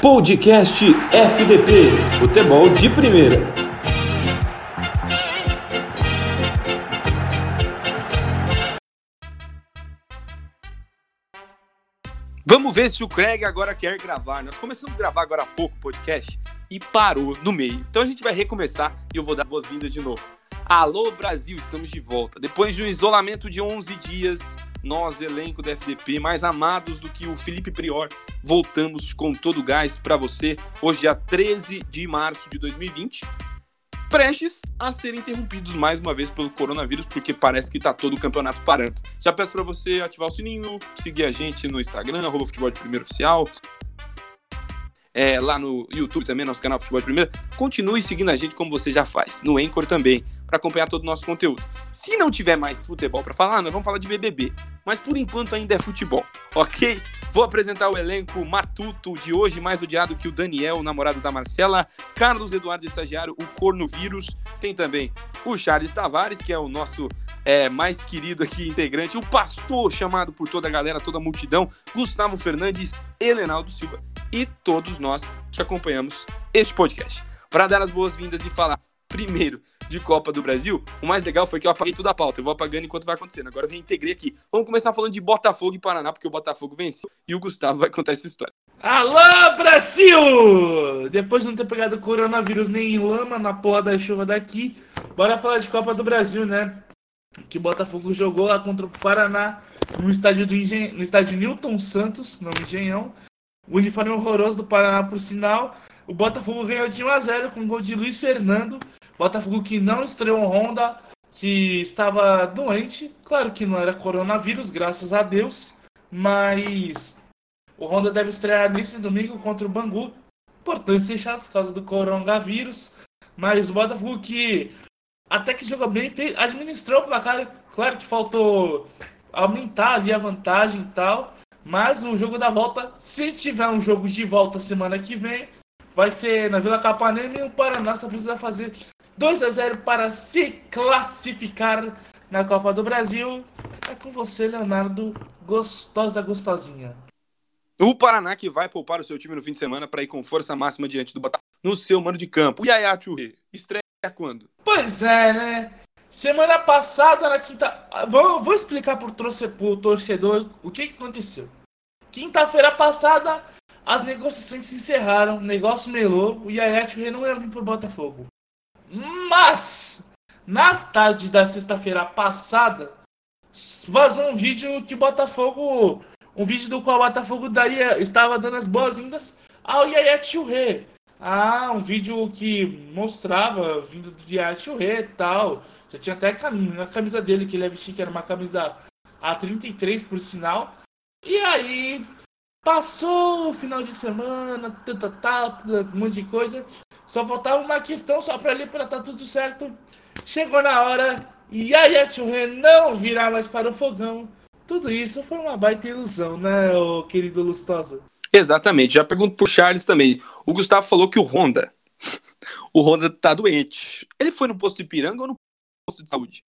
Podcast FDP Futebol de Primeira. Vamos ver se o Craig agora quer gravar. Nós começamos a gravar agora há pouco o podcast e parou no meio. Então a gente vai recomeçar e eu vou dar boas-vindas de novo. Alô Brasil, estamos de volta. Depois de um isolamento de 11 dias, nós, elenco da FDP, mais amados do que o Felipe Prior, voltamos com todo o gás para você, hoje, dia 13 de março de 2020, prestes a serem interrompidos mais uma vez pelo coronavírus, porque parece que tá todo o campeonato parando. Já peço para você ativar o sininho, seguir a gente no Instagram, arroba futebol de primeiro oficial, é, lá no YouTube também, nosso canal Futebol de Primeira. Continue seguindo a gente como você já faz, no Anchor também para acompanhar todo o nosso conteúdo. Se não tiver mais futebol para falar, nós vamos falar de BBB. Mas por enquanto ainda é futebol, ok? Vou apresentar o elenco matuto de hoje, mais odiado que o Daniel, o namorado da Marcela, Carlos Eduardo Estagiário, o Corno Vírus. Tem também o Charles Tavares, que é o nosso é, mais querido aqui integrante, o pastor chamado por toda a galera, toda a multidão, Gustavo Fernandes, Helenaldo Silva e todos nós que acompanhamos este podcast. Para dar as boas-vindas e falar primeiro de Copa do Brasil, o mais legal foi que eu apaguei tudo a pauta. Eu vou apagando enquanto vai acontecendo. Agora eu reintegrei aqui. Vamos começar falando de Botafogo e Paraná, porque o Botafogo venceu e o Gustavo vai contar essa história. Alô, Brasil! Depois de não ter pegado coronavírus nem lama na porra da chuva daqui, bora falar de Copa do Brasil, né? Que o Botafogo jogou lá contra o Paraná no estádio do Engen... no estádio Newton Santos, no Engenhão. O uniforme horroroso do Paraná, por sinal. O Botafogo ganhou de 1 a 0 com o gol de Luiz Fernando. Botafogo que não estreou Honda, que estava doente. Claro que não era coronavírus, graças a Deus. Mas o Honda deve estrear nesse domingo contra o Bangu. Importante chato por causa do coronavírus. Mas o Botafogo que até que jogou bem, administrou o placar. Claro que faltou aumentar ali a vantagem e tal. Mas o jogo da volta, se tiver um jogo de volta semana que vem, vai ser na Vila Capanema e o Paraná só precisa fazer 2 a 0 para se classificar na Copa do Brasil. É com você, Leonardo, gostosa, gostosinha. O Paraná que vai poupar o seu time no fim de semana para ir com força máxima diante do Botafogo no seu mano de campo. Aí, Churri, estreia quando? Pois é, né? Semana passada, na quinta. Vou, vou explicar pro torcedor o que, que aconteceu. Quinta-feira passada, as negociações se encerraram, o negócio melou, o Yaya Churri não ia vir pro Botafogo. Mas, nas tardes da sexta-feira passada, vazou um vídeo que Botafogo. Um vídeo do qual o Botafogo daria, estava dando as boas-vindas ao Yaya Churré. Ah, um vídeo que mostrava vindo do Yaya Churré e tal. Já tinha até a camisa dele que ele ia vestir, que era uma camisa A33, por sinal. E aí, passou o final de semana, tanta, tanta, um monte de coisa. Só faltava uma questão só para ali para tá tudo certo. Chegou na hora e aí a Churren não virar mais para o fogão. Tudo isso foi uma baita ilusão, né, o querido Lustosa? Exatamente. Já pergunto pro Charles também. O Gustavo falou que o Honda, o Honda tá doente. Ele foi no posto de Ipiranga ou no posto de saúde?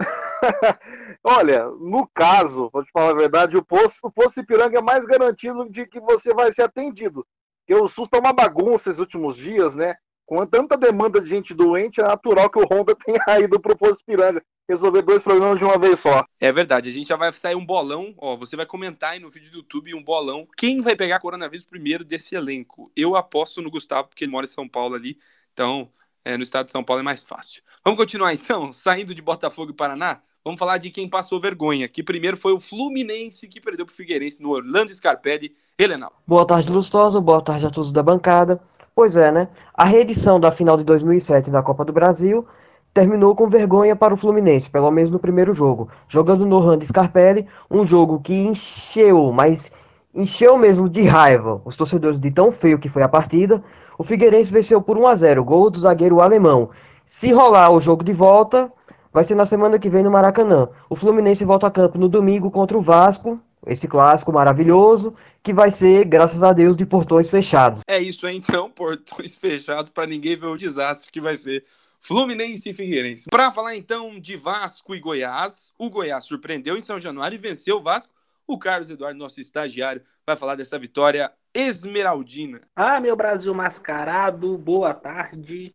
Olha, no caso, vou te falar a verdade, o posto, o posto Ipiranga é mais garantido de que você vai ser atendido. Porque o SUS tá uma bagunça esses últimos dias, né? Com tanta demanda de gente doente, é natural que o Honda tenha ido pro Poço Piranga resolver dois problemas de uma vez só. É verdade, a gente já vai sair um bolão, ó, você vai comentar aí no vídeo do YouTube um bolão. Quem vai pegar coronavírus primeiro desse elenco? Eu aposto no Gustavo, porque ele mora em São Paulo ali, então é, no estado de São Paulo é mais fácil. Vamos continuar então, saindo de Botafogo e Paraná, vamos falar de quem passou vergonha, que primeiro foi o Fluminense, que perdeu pro Figueirense no Orlando Scarpelli Helenal. Boa tarde, Lustoso. Boa tarde a todos da bancada. Pois é, né? A reedição da final de 2007 da Copa do Brasil terminou com vergonha para o Fluminense, pelo menos no primeiro jogo. Jogando no Randy Scarpelli, um jogo que encheu, mas encheu mesmo de raiva os torcedores de tão feio que foi a partida. O Figueirense venceu por 1 a 0, gol do zagueiro alemão. Se rolar o jogo de volta, vai ser na semana que vem no Maracanã. O Fluminense volta a campo no domingo contra o Vasco, esse clássico maravilhoso, que vai ser, graças a Deus, de portões fechados. É isso aí, então, portões fechados para ninguém ver o desastre que vai ser Fluminense e Figueirense. Para falar então de Vasco e Goiás, o Goiás surpreendeu em São Januário e venceu o Vasco. O Carlos Eduardo, nosso estagiário, vai falar dessa vitória esmeraldina. Ah, meu Brasil mascarado, boa tarde.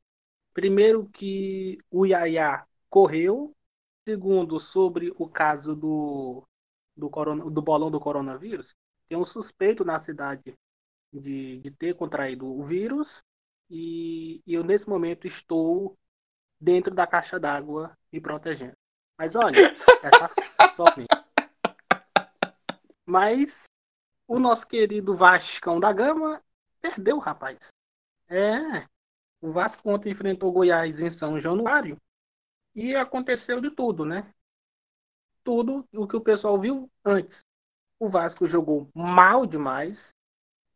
Primeiro que o Yaya correu. Segundo, sobre o caso do, do, corona, do bolão do coronavírus. Tem um suspeito na cidade de, de ter contraído o vírus. E, e eu, nesse momento, estou dentro da caixa d'água me protegendo. Mas olha, é. Mas o nosso querido Vascão da Gama perdeu, rapaz. É. O Vasco ontem enfrentou o Goiás em São Januário e aconteceu de tudo, né? Tudo o que o pessoal viu antes. O Vasco jogou mal demais.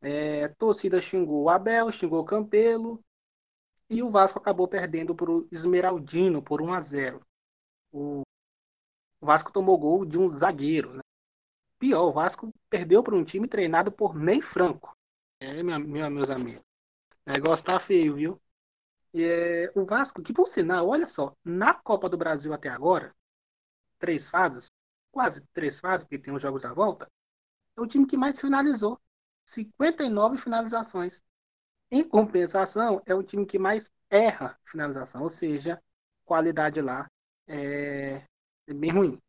É, torcida xingou o Abel, xingou o Campelo, e o Vasco acabou perdendo para o Esmeraldino por 1 a 0. O Vasco tomou gol de um zagueiro. Né? Pior, o Vasco perdeu para um time treinado por Ney Franco. É, meus amigos. O negócio tá feio, viu? É, o Vasco, que por sinal, olha só, na Copa do Brasil até agora, três fases, quase três fases, porque tem os jogos à volta, é o time que mais finalizou. 59 finalizações. Em compensação, é o time que mais erra finalização, ou seja, qualidade lá é, é bem ruim.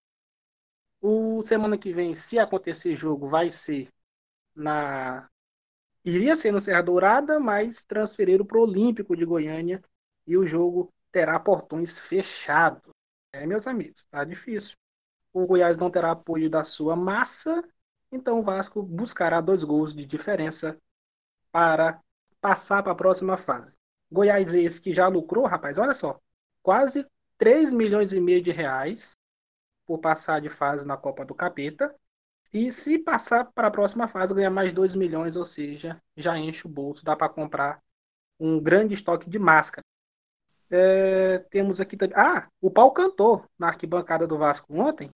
O semana que vem, se acontecer jogo, vai ser na iria ser no Serra Dourada, mas transferiram para o Olímpico de Goiânia e o jogo terá portões fechados. É, meus amigos, tá difícil. O Goiás não terá apoio da sua massa, então o Vasco buscará dois gols de diferença para passar para a próxima fase. Goiás esse que já lucrou, rapaz, olha só, quase 3 milhões e meio de reais por passar de fase na Copa do Capeta. E se passar para a próxima fase, ganhar mais 2 milhões, ou seja, já enche o bolso, dá para comprar um grande estoque de máscara. É, temos aqui também. Ah, o pau cantou na arquibancada do Vasco ontem.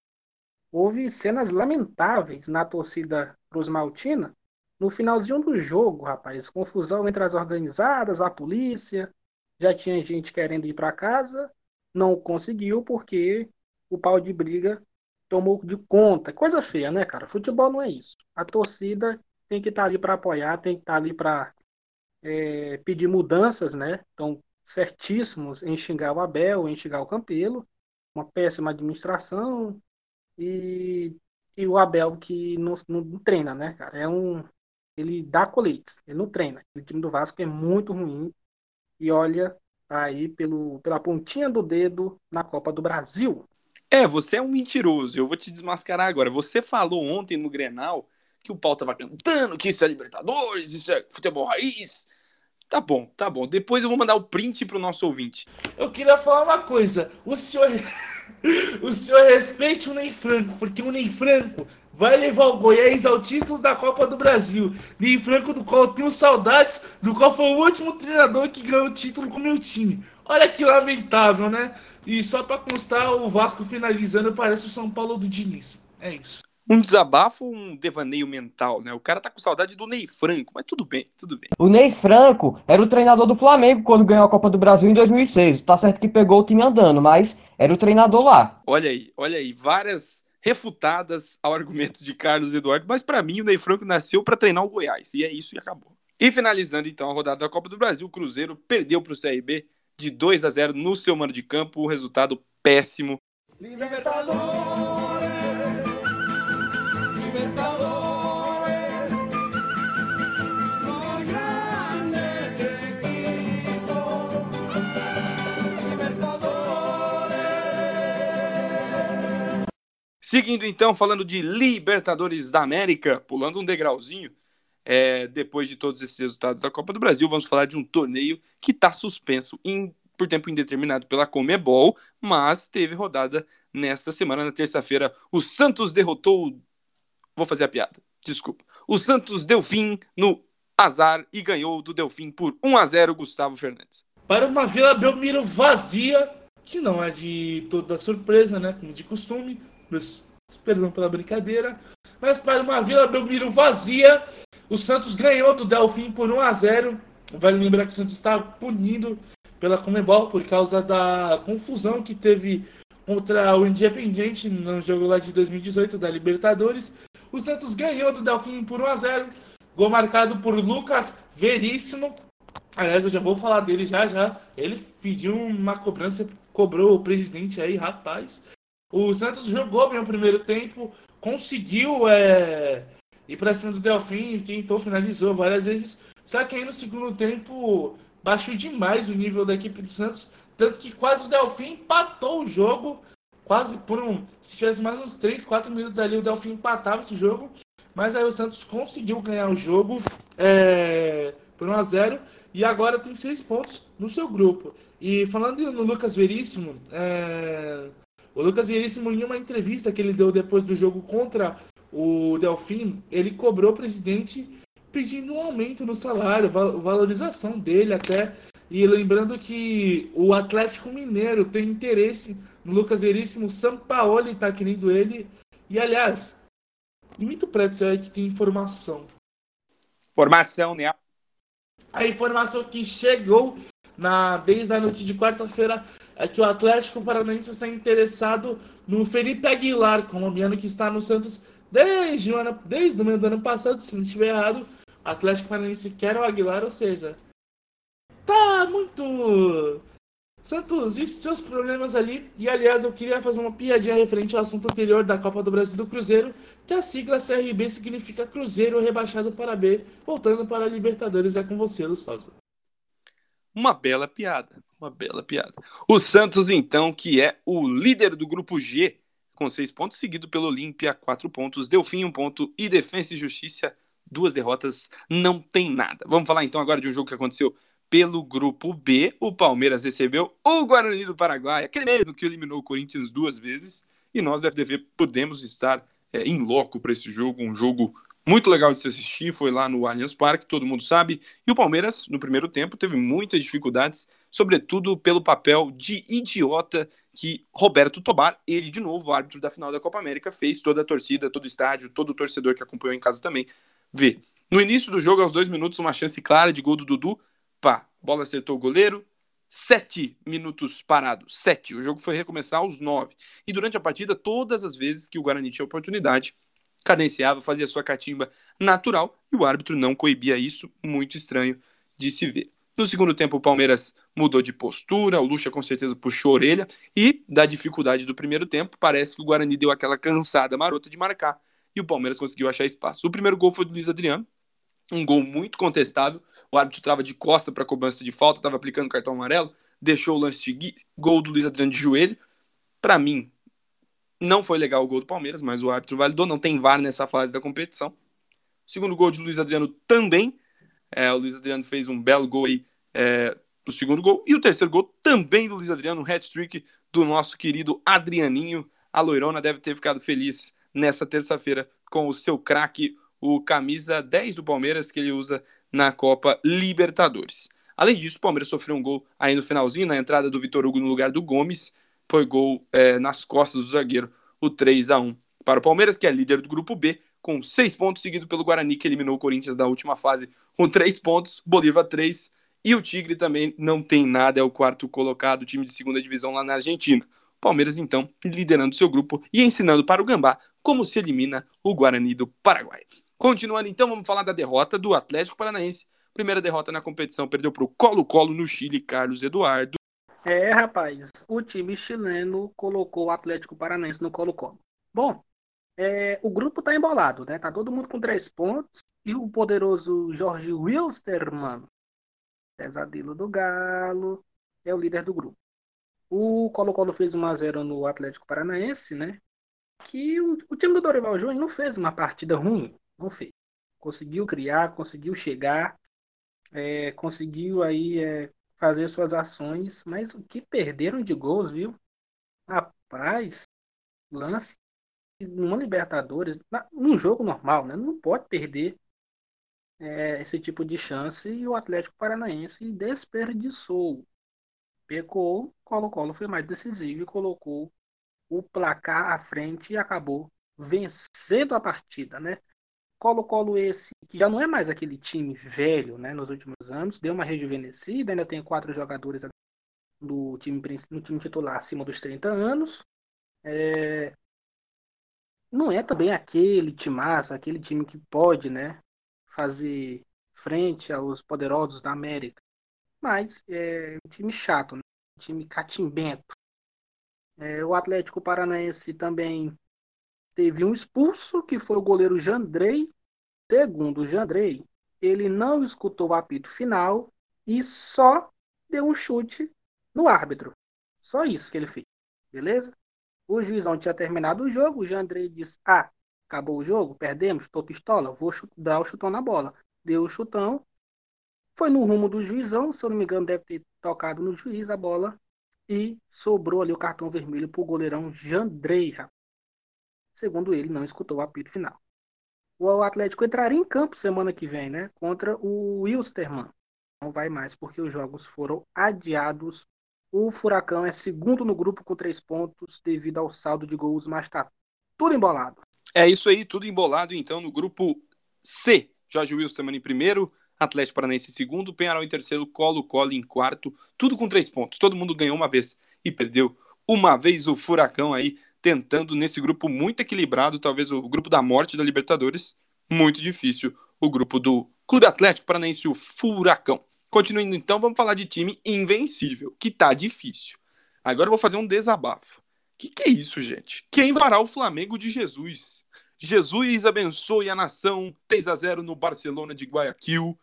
Houve cenas lamentáveis na torcida Cruz Maltina, no finalzinho do jogo, rapaz, confusão entre as organizadas, a polícia, já tinha gente querendo ir para casa, não conseguiu porque o pau de briga tomou de conta. Coisa feia, né, cara? Futebol não é isso. A torcida tem que estar tá ali para apoiar, tem que estar tá ali para é, pedir mudanças, né? Estão certíssimos em xingar o Abel, em xingar o Campelo, uma péssima administração e, e o Abel que não, não treina, né, cara? É um ele dá coletes, ele não treina. O time do Vasco é muito ruim e olha tá aí pelo, pela pontinha do dedo na Copa do Brasil. É, você é um mentiroso. Eu vou te desmascarar agora. Você falou ontem no Grenal que o pau tava cantando, que isso é Libertadores, isso é futebol raiz. Tá bom, tá bom. Depois eu vou mandar o print pro nosso ouvinte. Eu queria falar uma coisa. O senhor. o senhor respeite o Ney Franco, porque o Ney Franco vai levar o Goiás ao título da Copa do Brasil. Ney Franco, do qual eu tenho saudades, do qual foi o último treinador que ganhou o título com o meu time. Olha que lamentável, né? E só para constar, o Vasco finalizando parece o São Paulo do Diniz. É isso. Um desabafo ou um devaneio mental, né? O cara tá com saudade do Ney Franco, mas tudo bem, tudo bem. O Ney Franco era o treinador do Flamengo quando ganhou a Copa do Brasil em 2006. Tá certo que pegou o time andando, mas era o treinador lá. Olha aí, olha aí, várias refutadas ao argumento de Carlos Eduardo, mas para mim o Ney Franco nasceu para treinar o Goiás, e é isso e acabou. E finalizando então a rodada da Copa do Brasil, o Cruzeiro perdeu para o CRB de 2 a 0 no seu mano de campo, um resultado péssimo. Seguindo então, falando de Libertadores da América, pulando um degrauzinho, é, depois de todos esses resultados da Copa do Brasil, vamos falar de um torneio que está suspenso em, por tempo indeterminado pela Comebol, mas teve rodada nesta semana, na terça-feira. O Santos derrotou. Vou fazer a piada, desculpa. O Santos deu fim no azar e ganhou do Delfim por 1 a 0 Gustavo Fernandes. Para uma Vila Belmiro vazia, que não é de toda surpresa, né? Como de costume, perdão pela brincadeira, mas para uma Vila Belmiro vazia, o Santos ganhou do Delfim por 1 a 0. Vale lembrar que o Santos está punindo pela Comebol por causa da confusão que teve contra o Independiente no jogo lá de 2018 da Libertadores. O Santos ganhou do Delfim por 1 a 0. Gol marcado por Lucas Veríssimo. Aliás, eu já vou falar dele já já. Ele pediu uma cobrança, cobrou o presidente aí, rapaz. O Santos jogou bem o primeiro tempo, conseguiu é, ir para cima do Delfim, tentou, finalizou várias vezes. Só que aí no segundo tempo baixou demais o nível da equipe do Santos. Tanto que quase o Delfim empatou o jogo. Quase por um. Se tivesse mais uns 3, 4 minutos ali, o Delfim empatava esse jogo. Mas aí o Santos conseguiu ganhar o jogo é, por 1 a 0 e agora tem 6 pontos no seu grupo. E falando no Lucas Veríssimo, é, o Lucas Veríssimo, em uma entrevista que ele deu depois do jogo contra o Delfim, ele cobrou o presidente pedindo um aumento no salário, valorização dele até. E lembrando que o Atlético Mineiro tem interesse no Lucas Veríssimo, o Sampaoli está querendo ele. E aliás, imita o Pretzel aí que tem informação. Formação, né? A informação que chegou na, desde a noite de quarta-feira é que o Atlético Paranaense está interessado no Felipe Aguilar, colombiano que está no Santos desde o, ano, desde o meio do ano passado, se não estiver errado. Atlético Paranaense quer o Aguilar, ou seja, tá muito. Santos, e seus problemas ali? E aliás, eu queria fazer uma piadinha referente ao assunto anterior da Copa do Brasil do Cruzeiro, que a sigla CRB significa Cruzeiro rebaixado para B, voltando para a Libertadores. É com você, Lustosa. Uma bela piada, uma bela piada. O Santos, então, que é o líder do grupo G, com seis pontos, seguido pelo Olímpia, quatro pontos, Delfim, um ponto e Defensa e Justiça, duas derrotas, não tem nada. Vamos falar então agora de um jogo que aconteceu pelo grupo B. O Palmeiras recebeu o Guarani do Paraguai, aquele mesmo que eliminou o Corinthians duas vezes, e nós da FDV podemos estar é, em loco para esse jogo, um jogo muito legal de se assistir, foi lá no Allianz Parque, todo mundo sabe. E o Palmeiras, no primeiro tempo, teve muitas dificuldades, sobretudo pelo papel de idiota que Roberto Tobar, ele de novo, árbitro da final da Copa América, fez toda a torcida, todo o estádio, todo o torcedor que acompanhou em casa também, ver. No início do jogo, aos dois minutos, uma chance clara de gol do Dudu, pá, bola acertou o goleiro, sete minutos parados, sete. O jogo foi recomeçar aos nove. E durante a partida, todas as vezes que o Guarani tinha oportunidade, cadenciava, fazia sua catimba natural e o árbitro não coibia isso, muito estranho de se ver. No segundo tempo, o Palmeiras mudou de postura, o Lucha com certeza puxou a orelha e, da dificuldade do primeiro tempo, parece que o Guarani deu aquela cansada marota de marcar e o Palmeiras conseguiu achar espaço. O primeiro gol foi do Luiz Adriano, um gol muito contestável. O árbitro estava de costa para cobrança de falta, estava aplicando cartão amarelo, deixou o lance de gol do Luiz Adriano de joelho. Para mim, não foi legal o gol do Palmeiras, mas o árbitro validou. Não tem VAR nessa fase da competição. Segundo gol de Luiz Adriano também. É, o Luiz Adriano fez um belo gol aí é, segundo gol. E o terceiro gol também do Luiz Adriano, um hat-trick do nosso querido Adrianinho. A Loirona deve ter ficado feliz nessa terça-feira com o seu craque, o camisa 10 do Palmeiras, que ele usa na Copa Libertadores. Além disso, o Palmeiras sofreu um gol aí no finalzinho, na entrada do Vitor Hugo no lugar do Gomes foi gol é, nas costas do zagueiro, o 3 a 1 para o Palmeiras, que é líder do grupo B, com seis pontos, seguido pelo Guarani, que eliminou o Corinthians da última fase com três pontos, Bolívar 3, e o Tigre também não tem nada, é o quarto colocado, time de segunda divisão lá na Argentina. Palmeiras, então, liderando seu grupo e ensinando para o Gambá como se elimina o Guarani do Paraguai. Continuando, então, vamos falar da derrota do Atlético Paranaense. Primeira derrota na competição, perdeu para o Colo-Colo no Chile, Carlos Eduardo. É, rapaz, o time chileno colocou o Atlético Paranaense no Colo-Colo. Bom, é, o grupo tá embolado, né? Tá todo mundo com três pontos. E o poderoso Jorge Wilstermann, pesadelo do Galo, é o líder do grupo. O Colo-Colo fez 1x0 no Atlético Paranaense, né? Que o, o time do Dorival Júnior não fez uma partida ruim, não fez. Conseguiu criar, conseguiu chegar, é, conseguiu aí é, fazer suas ações, mas o que perderam de gols, viu? Rapaz, lance numa Libertadores, num jogo normal, né? Não pode perder é, esse tipo de chance e o Atlético Paranaense desperdiçou. Pecou, Colo-Colo foi mais decisivo e colocou o placar à frente e acabou vencendo a partida, né? Colo-Colo esse, que já não é mais aquele time velho, né, nos últimos anos, deu uma rejuvenescida, ainda tem quatro jogadores do time, no time titular acima dos 30 anos. É, não é também aquele timaço, aquele time que pode né, fazer frente aos poderosos da América. Mas é um time chato, né? um time catimbento. É, o Atlético Paranaense também teve um expulso, que foi o goleiro Jandrei. Segundo o Jandrei, ele não escutou o apito final e só deu um chute no árbitro. Só isso que ele fez. Beleza? O juizão tinha terminado o jogo, o Jandrei disse: Ah, acabou o jogo, perdemos, tô pistola, vou dar o chutão na bola. Deu o chutão, foi no rumo do juizão, se eu não me engano, deve ter tocado no juiz a bola e sobrou ali o cartão vermelho pro goleirão Jandrei. Segundo ele, não escutou o apito final. O Atlético entraria em campo semana que vem, né? Contra o Wilstermann. Não vai mais, porque os jogos foram adiados. O Furacão é segundo no grupo com três pontos, devido ao saldo de gols, mas tá tudo embolado. É isso aí, tudo embolado, então, no grupo C. Jorge Wilstermann em primeiro, Atlético Paranaense em segundo, Penharol em terceiro, Colo-Colo em quarto, tudo com três pontos. Todo mundo ganhou uma vez e perdeu uma vez o Furacão aí tentando nesse grupo muito equilibrado, talvez o grupo da morte da Libertadores, muito difícil, o grupo do Clube Atlético Paranaense, o Furacão. Continuando então, vamos falar de time invencível, que tá difícil. Agora eu vou fazer um desabafo. Que que é isso, gente? Quem vará o Flamengo de Jesus? Jesus abençoe a nação. 3 a 0 no Barcelona de Guayaquil.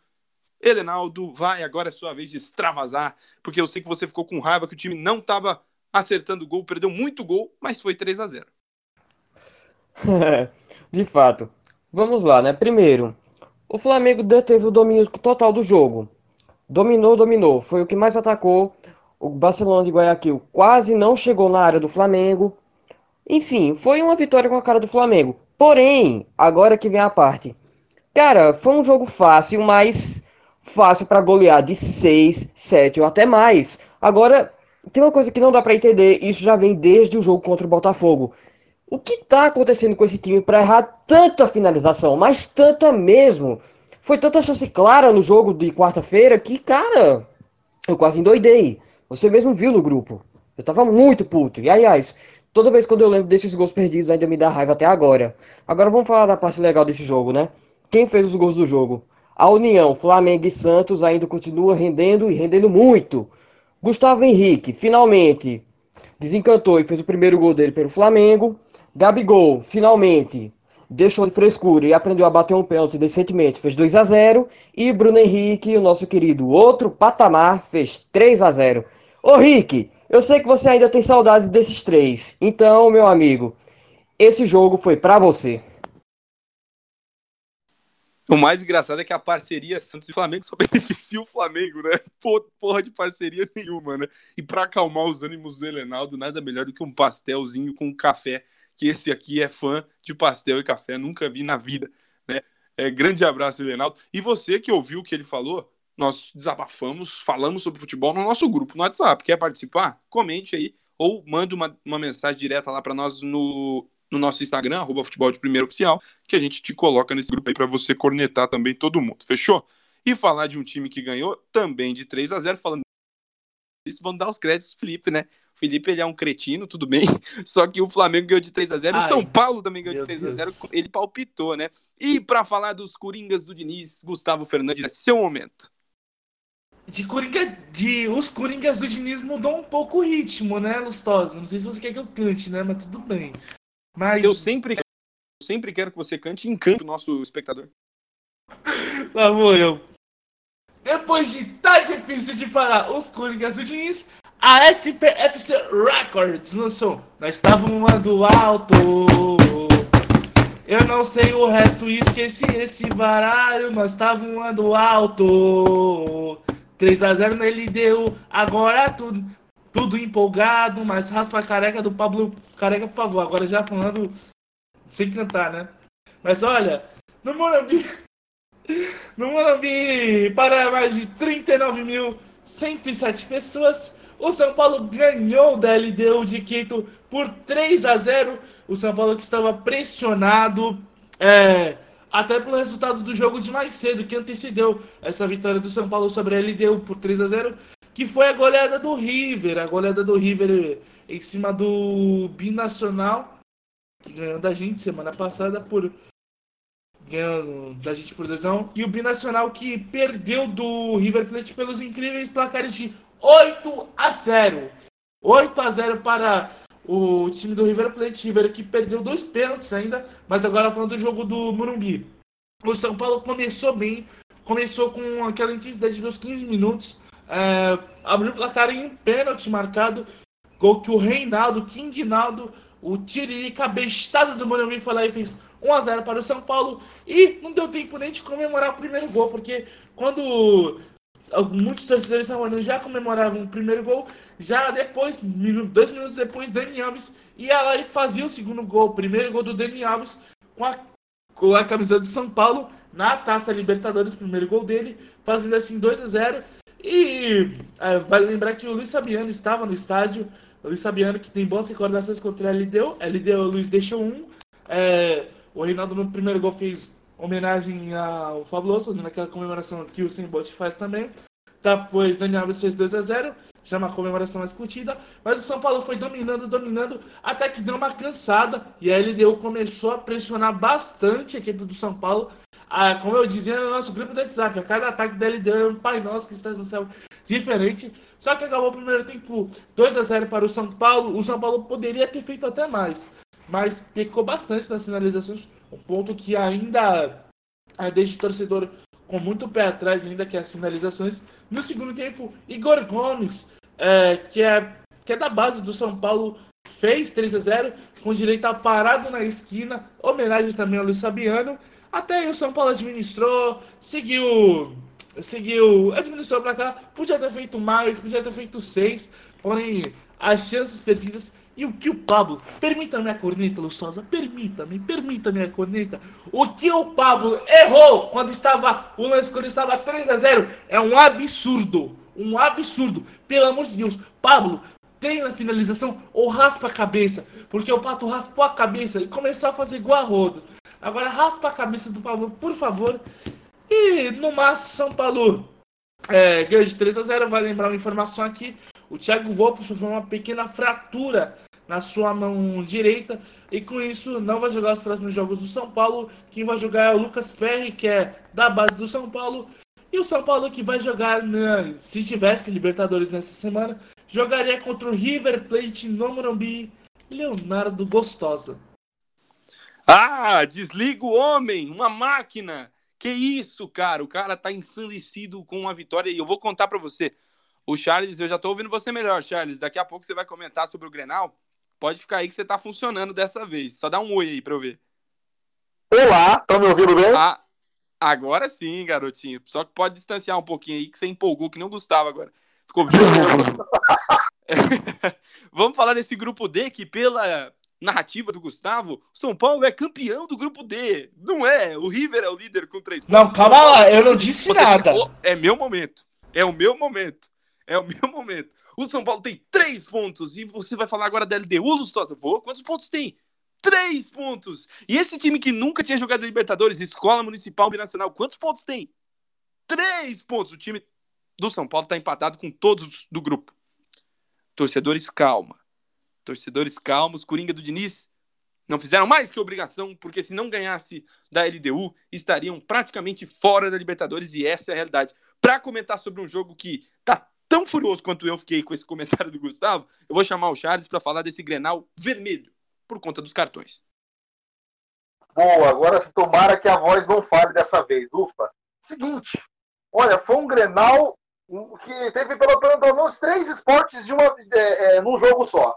Elenaldo, vai, agora é sua vez de extravasar, porque eu sei que você ficou com raiva que o time não estava acertando gol, perdeu muito gol, mas foi 3 a 0 De fato. Vamos lá, né? Primeiro, o Flamengo deteve o domínio total do jogo. Dominou, dominou. Foi o que mais atacou. O Barcelona de Guayaquil quase não chegou na área do Flamengo. Enfim, foi uma vitória com a cara do Flamengo. Porém, agora que vem a parte. Cara, foi um jogo fácil, mas fácil para golear de 6, 7 ou até mais. Agora, tem uma coisa que não dá para entender, isso já vem desde o jogo contra o Botafogo. O que tá acontecendo com esse time para errar tanta finalização, mas tanta mesmo? Foi tanta chance clara no jogo de quarta-feira que, cara, eu quase endoidei. Você mesmo viu no grupo. Eu tava muito puto. E aliás, toda vez quando eu lembro desses gols perdidos ainda me dá raiva até agora. Agora vamos falar da parte legal desse jogo, né? Quem fez os gols do jogo? A União, Flamengo e Santos ainda continua rendendo e rendendo muito. Gustavo Henrique, finalmente, desencantou e fez o primeiro gol dele pelo Flamengo. Gabigol, finalmente, deixou de frescura e aprendeu a bater um pênalti decentemente, fez 2 a 0 E Bruno Henrique, o nosso querido outro patamar, fez 3 a 0 Ô Rick, eu sei que você ainda tem saudades desses três. Então, meu amigo, esse jogo foi para você. O mais engraçado é que a parceria Santos e Flamengo só beneficia o Flamengo, né? Porra de parceria nenhuma, né? E para acalmar os ânimos do Helenaldo, nada melhor do que um pastelzinho com café, que esse aqui é fã de pastel e café, nunca vi na vida, né? É, grande abraço, Helenaldo. E você que ouviu o que ele falou, nós desabafamos, falamos sobre futebol no nosso grupo no WhatsApp. Quer participar? Comente aí ou manda uma, uma mensagem direta lá para nós no no nosso Instagram, arroba futebol de primeiro oficial, que a gente te coloca nesse grupo aí para você cornetar também todo mundo, fechou? E falar de um time que ganhou também de 3 a 0 falando isso, vamos dar os créditos pro Felipe, né? O Felipe ele é um cretino, tudo bem. Só que o Flamengo ganhou de 3 a 0 Ai, o São Paulo também ganhou de 3 a 0 Ele palpitou, né? E para falar dos Coringas do Diniz, Gustavo Fernandes, é seu momento. De Coringa. De, os Coringas do Diniz mudou um pouco o ritmo, né, Lustosa? Não sei se você quer que eu cante, né? Mas tudo bem. Mas eu sempre, eu sempre quero que você cante em campo o nosso espectador. Lá vou eu. Depois de tá difícil de parar os Coringas do Diniz, a SPFC Records lançou. Nós estávamos voando alto. Eu não sei o resto, esqueci esse baralho. Nós estávamos voando alto. 3x0 nele deu, agora tudo tudo empolgado, mas raspa a careca do Pablo Careca, por favor. Agora já falando sem cantar, né? Mas olha, no Morumbi, no Morumbi, para mais de 39.107 pessoas, o São Paulo ganhou da LDU de Quito por 3 a 0. O São Paulo que estava pressionado, é, até pelo resultado do jogo de mais cedo, que antecedeu essa vitória do São Paulo sobre a LDU por 3 a 0 que foi a goleada do River, a goleada do River em cima do Binacional, que ganhou da gente semana passada por ganhando da gente por lesão, e o Binacional que perdeu do River Plate pelos incríveis placares de 8 a 0. 8 a 0 para o time do River Plate, River que perdeu dois pênaltis ainda, mas agora falando do jogo do Morumbi. O São Paulo começou bem, começou com aquela intensidade dos 15 minutos, é, abriu o placar em um pênalti marcado, gol que o Reinaldo, King Naldo, o Tiririca bestado do Morumbi foi lá e fez 1 a 0 para o São Paulo e não deu tempo nem de comemorar o primeiro gol, porque quando muitos torcedores são já comemoravam o primeiro gol, já depois, dois minutos depois, Dani Alves ia lá e fazia o segundo gol, o primeiro gol do Dani Alves com a, com a camisa do São Paulo na Taça Libertadores, primeiro gol dele, fazendo assim 2 a 0 E é, vale lembrar que o Luiz Fabiano estava no estádio, o Luiz Fabiano que tem boas recordações contra a LDU, LDU o Luiz deixou um, é, o Reinaldo no primeiro gol fez homenagem ao Fabuloso, fazendo aquela comemoração que o Simbote faz também. Depois, Daniel Alves fez 2 a 0 já uma comemoração mais curtida. Mas o São Paulo foi dominando, dominando, até que deu uma cansada. E a LDU começou a pressionar bastante a equipe do São Paulo. Ah, como eu dizia no nosso grupo do WhatsApp, a cada ataque da LDU é um pai nosso que está no céu diferente. Só que acabou o primeiro tempo 2 a 0 para o São Paulo. O São Paulo poderia ter feito até mais mas pecou bastante nas finalizações, um ponto que ainda é, deixa o torcedor com muito pé atrás, ainda que as finalizações. No segundo tempo, Igor Gomes, é, que, é, que é da base do São Paulo, fez 3 a 0 com direito a parado na esquina, homenagem também ao Luiz Fabiano. Até aí o São Paulo administrou, seguiu, seguiu, administrou para cá, podia ter feito mais, podia ter feito seis, porém as chances perdidas e o que o Pablo, permita-me a corneta, Lustosa, permita-me, permita-me a corneta. O que o Pablo errou quando estava o lance quando estava 3 a 0 é um absurdo, um absurdo. Pelo amor de Deus, Pablo, treina a finalização ou raspa a cabeça, porque o Pato raspou a cabeça e começou a fazer igual a roda. Agora raspa a cabeça do Pablo, por favor. E no máximo São Paulo é, de 3 a 0 vai lembrar uma informação aqui. O Thiago Volpe sofreu uma pequena fratura na sua mão direita e com isso não vai jogar os próximos jogos do São Paulo. Quem vai jogar é o Lucas Perry, que é da base do São Paulo. E o São Paulo que vai jogar, se tivesse Libertadores nessa semana, jogaria contra o River Plate no Morumbi. Leonardo Gostosa. Ah, desliga o homem, uma máquina. Que isso, cara? O cara tá ensandecido com uma vitória e eu vou contar para você. O Charles, eu já tô ouvindo você melhor, Charles. Daqui a pouco você vai comentar sobre o Grenal. Pode ficar aí que você tá funcionando dessa vez. Só dá um oi aí pra eu ver. Olá, estão me ouvindo bem? Ah, agora sim, garotinho. Só que pode distanciar um pouquinho aí, que você empolgou, que nem o Gustavo agora. Ficou. Vamos falar desse grupo D, que pela narrativa do Gustavo, o São Paulo é campeão do grupo D. Não é? O River é o líder com três pontos. Não, calma lá, eu não disse nada. Ficou... É meu momento. É o meu momento. É o meu momento. O São Paulo tem três pontos. E você vai falar agora da LDU, Lustosa? Vou. Quantos pontos tem? Três pontos. E esse time que nunca tinha jogado Libertadores, Escola Municipal Binacional, quantos pontos tem? Três pontos. O time do São Paulo está empatado com todos do grupo. Torcedores, calma. Torcedores calmos. Coringa do Diniz não fizeram mais que obrigação, porque se não ganhasse da LDU, estariam praticamente fora da Libertadores e essa é a realidade. Para comentar sobre um jogo que tão furioso quanto eu fiquei com esse comentário do Gustavo, eu vou chamar o Charles para falar desse Grenal vermelho, por conta dos cartões. Boa, agora se tomara que a voz não fale dessa vez, ufa. Seguinte, olha, foi um Grenal que teve pelo, menos três esportes de uma, é, é, num jogo só.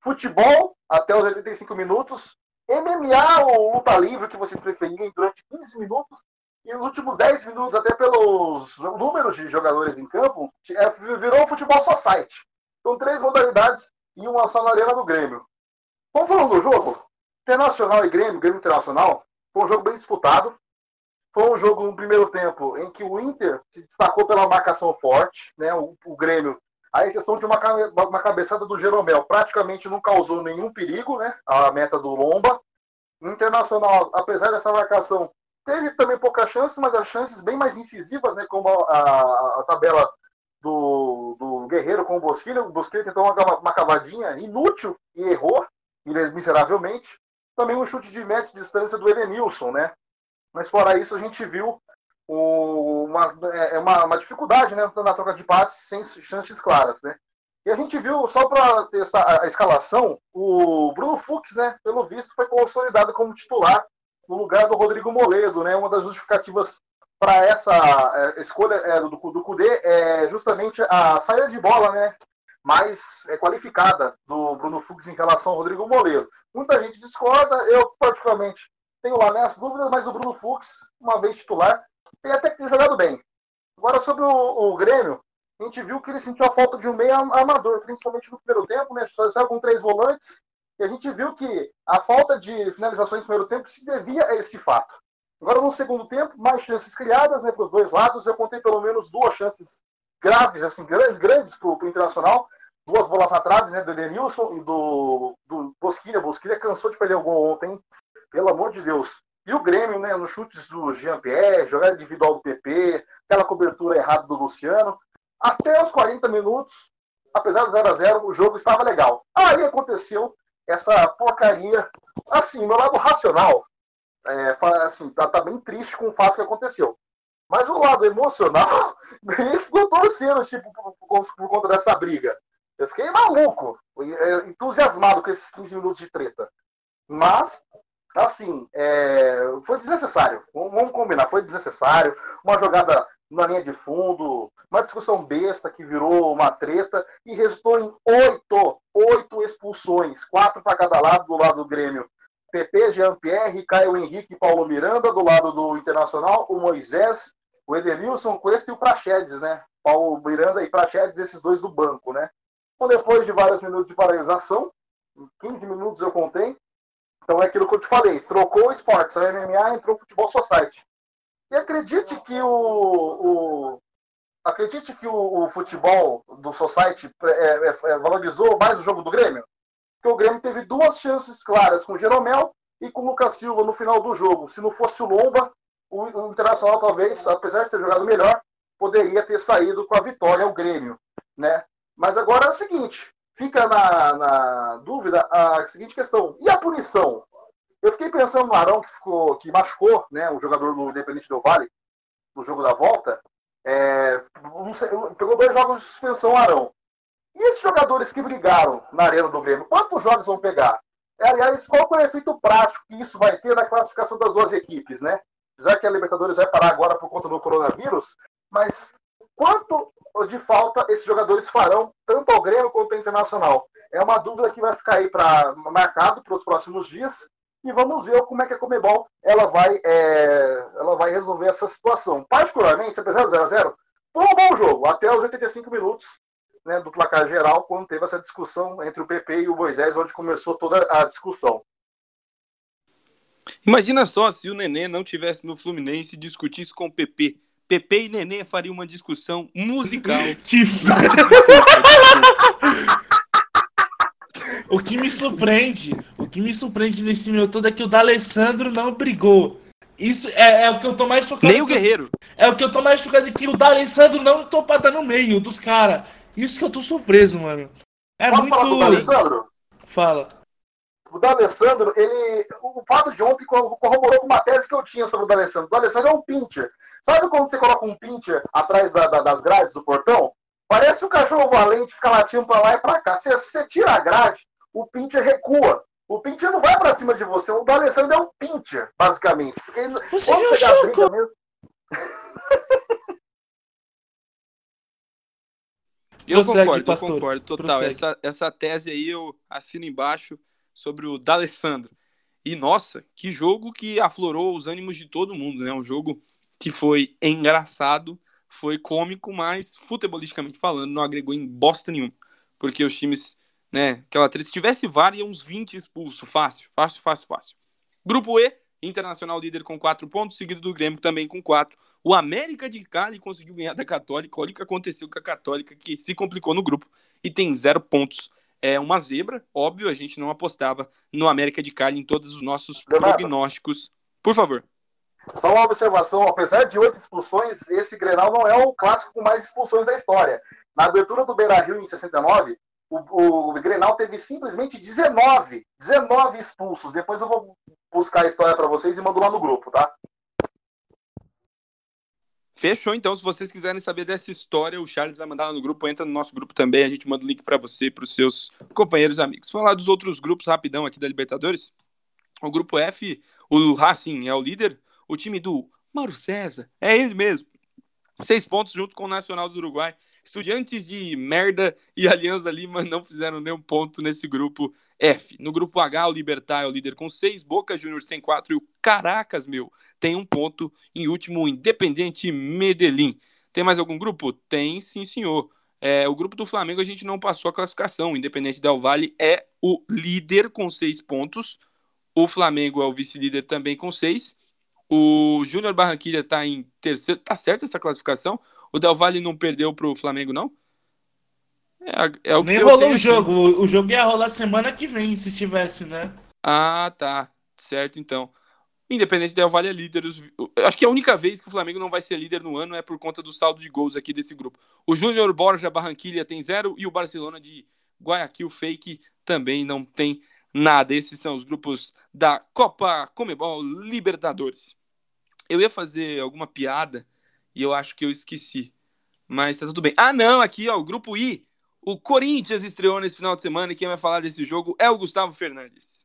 Futebol, até os 85 minutos. MMA ou luta livre, que vocês preferirem, durante 15 minutos. E nos últimos 10 minutos, até pelos números de jogadores em campo, é, virou um futebol society. São três modalidades e uma só na arena do Grêmio. Vamos falando do jogo? Internacional e Grêmio, Grêmio Internacional, foi um jogo bem disputado. Foi um jogo no primeiro tempo em que o Inter se destacou pela marcação forte, né? O, o Grêmio, a exceção de uma, uma cabeçada do Jeromel, praticamente não causou nenhum perigo, né? A meta do Lomba. Internacional, apesar dessa marcação, Teve também poucas chances, mas as chances bem mais incisivas, né? Como a, a, a tabela do, do Guerreiro com o Bosquilha. O Bosquilha tentou uma, uma cavadinha inútil e errou miseravelmente. Também um chute de média de distância do Edenilson, né? Mas fora isso, a gente viu o, uma, é, é uma, uma, dificuldade né, na troca de passes sem chances claras, né? E a gente viu, só para testar a, a, escalação, o Bruno Fux, né, pelo visto, foi consolidado como titular no lugar do Rodrigo Moledo, né? Uma das justificativas para essa é, escolha é, do, do Cudê é justamente a saída de bola, né? Mais é, qualificada do Bruno Fux em relação ao Rodrigo Moledo. Muita gente discorda, eu particularmente tenho lá minhas dúvidas, mas o Bruno Fux, uma vez titular, tem até que jogado bem. Agora, sobre o, o, Grêmio, a gente viu que ele sentiu a falta de um meio armador, principalmente no primeiro tempo, né? Só com três volantes, e a gente viu que a falta de finalizações no primeiro tempo se devia a esse fato. Agora, no segundo tempo, mais chances criadas né, para os dois lados. Eu contei pelo menos duas chances graves, assim, grandes, grandes para o Internacional. Duas bolas trave, né, do Edenilson e do, do Bosquilha. Bosquilha cansou de perder o gol ontem, pelo amor de Deus. E o Grêmio, né, nos chutes do Jean-Pierre, jogada individual do PP, aquela cobertura errada do Luciano. Até os 40 minutos, apesar do 0 a 0 o jogo estava legal. Aí aconteceu essa porcaria. Assim, meu lado racional, é, assim, tá, tá, bem triste com o fato que aconteceu. Mas o lado emocional, ele ficou torcendo, tipo, por, por, por, conta dessa briga. Eu fiquei maluco, é, entusiasmado com esses 15 minutos de treta. Mas assim, é, foi desnecessário. Vamos combinar, foi desnecessário. Uma jogada na linha de fundo, uma discussão besta que virou uma treta e resultou em oito, oito expulsões, quatro para cada lado do lado do Grêmio. PP, Jean-Pierre, Caio Henrique e Paulo Miranda do lado do Internacional, o Moisés, o Edenilson, Cuesta e o Praxedes, né? Paulo Miranda e Praxedes, esses dois do banco, né? Então, depois de vários minutos de paralisação, 15 minutos eu contei, então é aquilo que eu te falei, trocou o esporte, saiu MMA, entrou o futebol society. E acredite que o, o acredite que o, o, futebol do society é, é, é, valorizou mais o jogo do Grêmio, porque o Grêmio teve duas chances claras com o Jeromel e com o Lucas Silva no final do jogo. Se não fosse o Lomba, o, o Internacional talvez, apesar de ter jogado melhor, poderia ter saído com a vitória o Grêmio, né? Mas agora é o seguinte, fica na, na dúvida a seguinte questão: e a punição? Eu fiquei pensando no Arão que ficou, que machucou, né, o jogador do Independente do Vale, no jogo da volta. É, sei, pegou dois jogos de suspensão, Arão. E esses jogadores que brigaram na arena do Grêmio, quantos jogos vão pegar? É, aliás, qual é o efeito prático que isso vai ter na classificação das duas equipes, né? Já que a Libertadores vai parar agora por conta do coronavírus, mas quanto de falta esses jogadores farão, tanto ao Grêmio quanto ao Internacional? É uma dúvida que vai ficar aí para marcado para os próximos dias e vamos ver como é que a Comebol ela vai, é, ela vai resolver essa situação. Particularmente, apesar do 0x0, foi um bom jogo, até os 85 minutos né, do placar geral, quando teve essa discussão entre o PP e o Moisés, onde começou toda a discussão. Imagina só se o Nenê não tivesse no Fluminense e discutisse com o PP Pepe e Nenê fariam uma discussão musical. que O que me surpreende, o que me surpreende nesse meu todo é que o D'Alessandro não brigou. Isso é, é, o que eu tô mais chocado. Nem o Guerreiro. É o que eu tô mais chocado, é que o D'Alessandro não topa no meio dos caras. Isso que eu tô surpreso, mano. É Posso muito. Falar do D'Alessandro? Fala o D'Alessandro, ele, o fato de ontem corroborou com uma tese que eu tinha sobre o D'Alessandro. O D'Alessandro é um pincher. Sabe quando você coloca um pincher atrás da, da, das grades do portão? Parece um cachorro valente, fica latindo para lá e para cá. Se você tira a grade, o pincher recua. O pincher não vai para cima de você. O D'Alessandro é um pincher, basicamente. Porque você viu o Choco? Mesmo... Eu concordo, eu concordo, total. Essa, essa tese aí eu assino embaixo sobre o D'Alessandro. E nossa, que jogo que aflorou os ânimos de todo mundo, né? Um jogo que foi engraçado, foi cômico, mas futebolisticamente falando, não agregou em bosta nenhuma. Porque os times, né, aquela se tivesse VAR, ia uns 20 expulsos, fácil, fácil, fácil, fácil. Grupo E, Internacional líder com 4 pontos, seguido do Grêmio também com 4. O América de Cali conseguiu ganhar da Católica. Olha o que aconteceu com a Católica, que se complicou no grupo e tem 0 pontos é uma zebra, óbvio, a gente não apostava no América de Cali em todos os nossos Leonardo, prognósticos. Por favor. Só uma observação, apesar de oito expulsões, esse Grenal não é o clássico com mais expulsões da história. Na abertura do Beira-Rio em 69, o, o Grenal teve simplesmente 19, 19 expulsos. Depois eu vou buscar a história para vocês e mando lá no grupo, tá? Fechou, então. Se vocês quiserem saber dessa história, o Charles vai mandar lá no grupo. Entra no nosso grupo também. A gente manda o link para você para os seus companheiros amigos. Falar dos outros grupos rapidão aqui da Libertadores. O grupo F, o Racing é o líder. O time do Mauro César é ele mesmo. Seis pontos junto com o Nacional do Uruguai. Estudiantes de merda e Aliança Lima não fizeram nenhum ponto nesse grupo F. No grupo H, o Libertar é o líder com seis, Boca Juniors tem quatro e o Caracas, meu, tem um ponto. Em último, o Independente Medellín. Tem mais algum grupo? Tem, sim, senhor. É, o grupo do Flamengo a gente não passou a classificação. O Independente Del Valle é o líder com seis pontos. O Flamengo é o vice-líder também com seis. O Júnior Barranquilha está em terceiro. Tá certo essa classificação? O Del Valle não perdeu para o Flamengo, não? É, é o Nem rolou o jogo. O, o jogo ia rolar semana que vem, se tivesse, né? Ah, tá. Certo, então. Independente Del Valle é líder. Acho que a única vez que o Flamengo não vai ser líder no ano é por conta do saldo de gols aqui desse grupo. O Júnior Borja Barranquilha tem zero e o Barcelona de Guayaquil Fake também não tem nada. Esses são os grupos da Copa Comebol Libertadores. Eu ia fazer alguma piada e eu acho que eu esqueci. Mas tá tudo bem. Ah, não, aqui, ó, o grupo I. O Corinthians estreou nesse final de semana e quem vai falar desse jogo é o Gustavo Fernandes.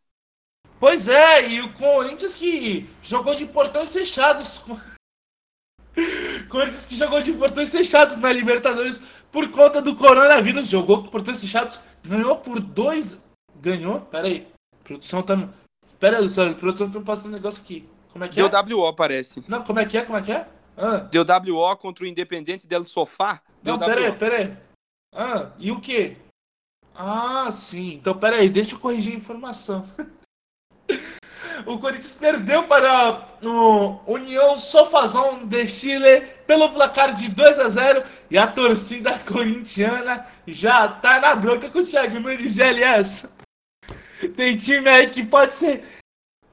Pois é, e o Corinthians que jogou de portões fechados. Corinthians que jogou de portões fechados na Libertadores por conta do coronavírus. Jogou com portões fechados, ganhou por dois Ganhou? Pera aí. Produção tá. Pera aí. Produção tá passando um negócio aqui. Como é que Deu é? WO, parece. Não, como é que é? Como é que é? Ah. Deu WO contra o Independente del Sofá. Deu Não, pera aí, pera aí. Ah, e o quê? Ah, sim. Então, pera aí, deixa eu corrigir a informação. o Corinthians perdeu para o União Sofazão de Chile pelo placar de 2 a 0 e a torcida corintiana já tá na bronca com o Thiago Nunes LS. Tem time aí que pode ser.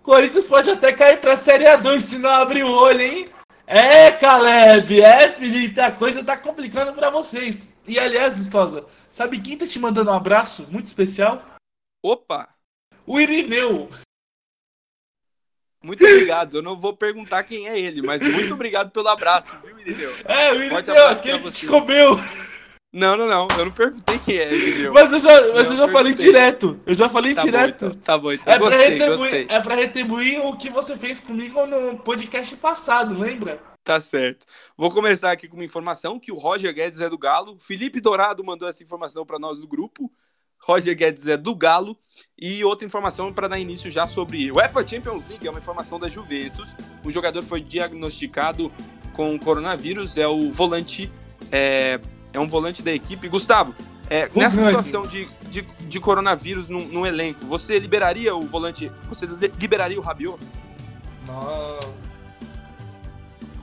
Corinthians pode até cair pra Série A2 se não abrir o olho, hein? É, Caleb, é, Felipe, a coisa tá complicando para vocês. E aliás, Gustosa, sabe quem tá te mandando um abraço muito especial? Opa! O Irineu. Muito obrigado. Eu não vou perguntar quem é ele, mas muito obrigado pelo abraço, viu, Irineu? É, o Irineu, aquele que te comeu. Não, não, não. Eu não perguntei quem é? Mas eu já, mas eu já falei direto. Eu já falei tá direto. Bom, então. Tá bom, então. É gostei, pra retribuir, gostei. É pra retribuir o que você fez comigo no podcast passado, lembra? Tá certo. Vou começar aqui com uma informação que o Roger Guedes é do Galo. Felipe Dourado mandou essa informação para nós do grupo. Roger Guedes é do Galo. E outra informação para dar início já sobre o UEFA Champions League, é uma informação da Juventus. O jogador foi diagnosticado com coronavírus, é o volante é, é um volante da equipe. Gustavo, é, nessa situação de, de, de coronavírus no, no, elenco, você liberaria o volante? Você liberaria o Rabiot? Não.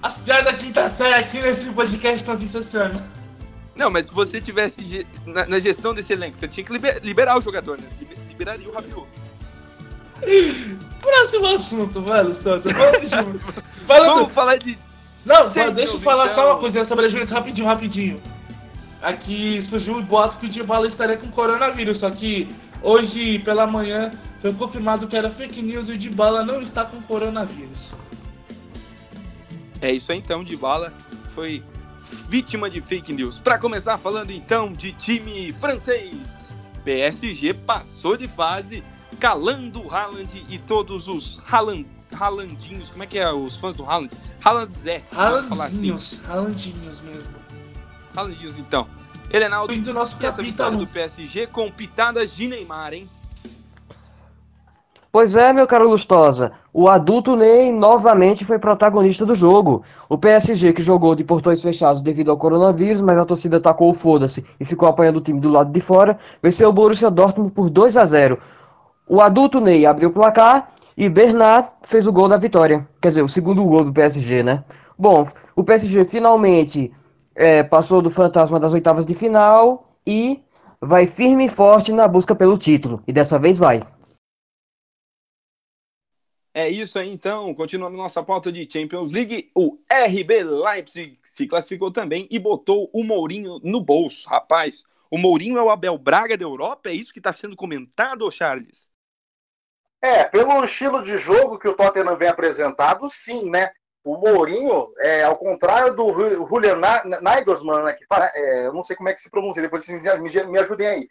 As piadas da quinta série aqui nesse podcast estão sensacionais. Não, mas se você tivesse na, na, gestão desse elenco, você tinha que liber, liberar o jogador, né? Você liberaria o Rabiot. Próximo assunto, velho. Vamos falar de. Não, deixa eu falar então... só uma coisa sobre a Juventus rapidinho, rapidinho. Aqui surgiu o boato que o Dybala estaria com coronavírus, só que hoje pela manhã foi confirmado que era fake news e o Dybala não está com coronavírus. É isso aí então, Dybala foi vítima de fake news. Para começar falando então de time francês, PSG passou de fase, calando o Haaland e todos os Haaland, Haalandinhos, como é que é os fãs do Haaland? Haalandzettes, Haalandinhos, assim. Haalandinhos mesmo. Haalandinhos, então. Elenaldo, do nosso essa vitória do PSG com pitadas de Neymar, hein? Pois é, meu caro Lustosa. O adulto Ney novamente foi protagonista do jogo. O PSG, que jogou de portões fechados devido ao coronavírus, mas a torcida tacou o foda-se e ficou apanhando o time do lado de fora, venceu o Borussia Dortmund por 2 a 0. O adulto Ney abriu o placar e Bernard fez o gol da vitória. Quer dizer, o segundo gol do PSG, né? Bom, o PSG finalmente é, passou do fantasma das oitavas de final e vai firme e forte na busca pelo título. E dessa vez vai. É isso aí então, continuando nossa pauta de Champions League, o RB Leipzig se classificou também e botou o Mourinho no bolso. Rapaz, o Mourinho é o Abel Braga da Europa? É isso que está sendo comentado, Charles? É, pelo estilo de jogo que o Tottenham vem apresentado, sim, né? O Mourinho, é, ao contrário do Julian Nagelsmann, né, que é, eu não sei como é que se pronuncia, depois vocês me, me ajudem aí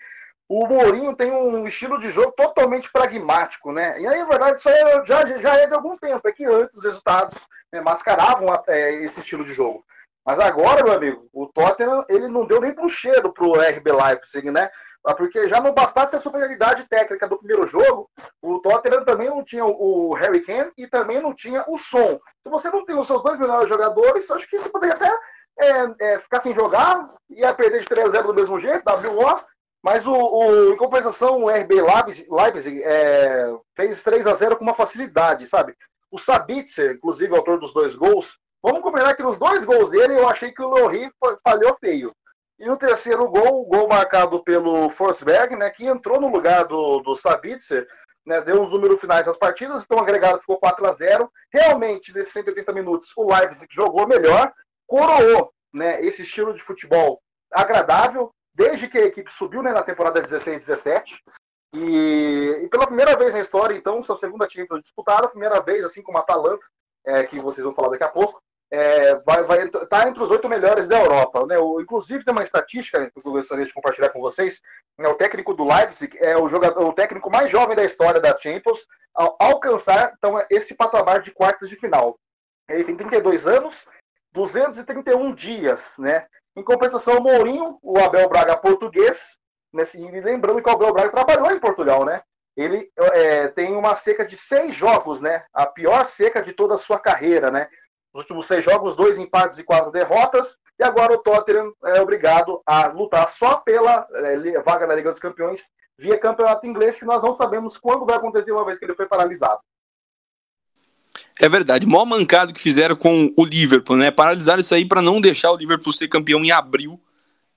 o Mourinho tem um estilo de jogo totalmente pragmático, né? E aí, na verdade, isso já, já é de algum tempo. É que antes os resultados né, mascaravam é, esse estilo de jogo. Mas agora, meu amigo, o Tottenham ele não deu nem pro cheiro pro RB Leipzig, né? Ah, porque já não bastasse a superioridade técnica do primeiro jogo, o Tottenham também não tinha o Harry Kane e também não tinha o som. Se você não tem os seus dois melhores jogadores, acho que você poderia até é, é, ficar sem jogar, ia perder de 3 a 0 do mesmo jeito, WO, mas o, o, em compensação, o RB Leipzig, Leipzig é, fez 3 a 0 com uma facilidade, sabe? O Sabitzer, inclusive autor dos dois gols, vamos combinar que nos dois gols dele eu achei que o Lohri falhou feio. E no terceiro gol, o gol marcado pelo Forsberg, né, que entrou no lugar do, do Sabitzer, né, deu os números finais das partidas, então o agregado ficou 4 a 0 Realmente, nesses 180 minutos, o Leipzig jogou melhor, coroou né, esse estilo de futebol agradável, desde que a equipe subiu né, na temporada 16-17. E, e, pela primeira vez na história, então, sua segunda Champions disputada, primeira vez, assim como a Atalanta, é, que vocês vão falar daqui a pouco, é, vai, vai tá entre os oito melhores da Europa. Né? O, inclusive, tem uma estatística que eu gostaria de compartilhar com vocês. Né? O técnico do Leipzig é o, jogador, o técnico mais jovem da história da Champions ao alcançar então, esse patamar de quartas de final. Ele tem 32 anos, 231 dias, né? Em compensação, o Mourinho, o Abel Braga português, né, e lembrando que o Abel Braga trabalhou em Portugal, né? Ele é, tem uma seca de seis jogos, né? A pior seca de toda a sua carreira, né? Nos últimos seis jogos, dois empates e quatro derrotas. E agora o Tottenham é obrigado a lutar só pela é, vaga na Liga dos Campeões via campeonato inglês, que nós não sabemos quando vai acontecer uma vez que ele foi paralisado. É verdade, maior mancado que fizeram com o Liverpool, né? Paralisaram isso aí para não deixar o Liverpool ser campeão em abril,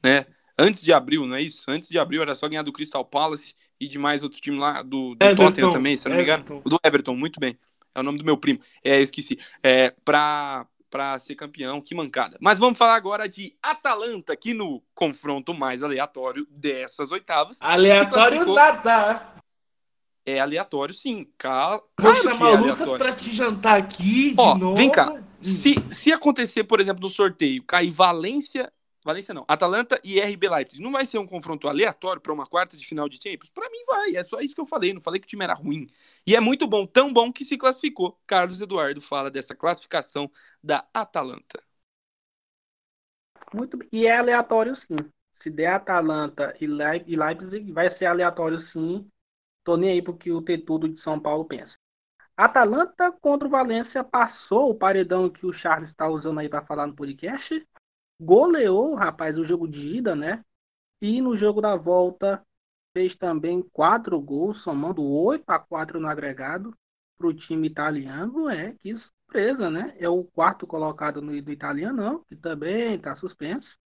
né? Antes de abril, não é isso? Antes de abril era só ganhar do Crystal Palace e de mais outro time lá, do, do Tottenham também, se eu não me engano. Do Everton, muito bem. É o nome do meu primo. É, eu esqueci. É, pra, pra ser campeão, que mancada. Mas vamos falar agora de Atalanta, aqui no confronto mais aleatório dessas oitavas. Aleatório nada é aleatório, sim. Vou chamar é o Lucas pra te jantar aqui de Ó, novo. Vem cá. Se, se acontecer, por exemplo, no sorteio, cair Valência. Valência não, Atalanta e RB Leipzig, não vai ser um confronto aleatório para uma quarta de final de Champions? Para mim vai, é só isso que eu falei, não falei que o time era ruim. E é muito bom, tão bom que se classificou. Carlos Eduardo fala dessa classificação da Atalanta. Muito e é aleatório sim. Se der Atalanta e Leipzig, vai ser aleatório sim Tô nem aí porque o Tetudo de São Paulo pensa. Atalanta contra o Valência passou o paredão que o Charles está usando aí para falar no podcast. Goleou, rapaz, o jogo de ida, né? E no jogo da volta fez também quatro gols, somando 8 a 4 no agregado para o time italiano. É, que surpresa, né? É o quarto colocado no, do italiano, que também está suspenso.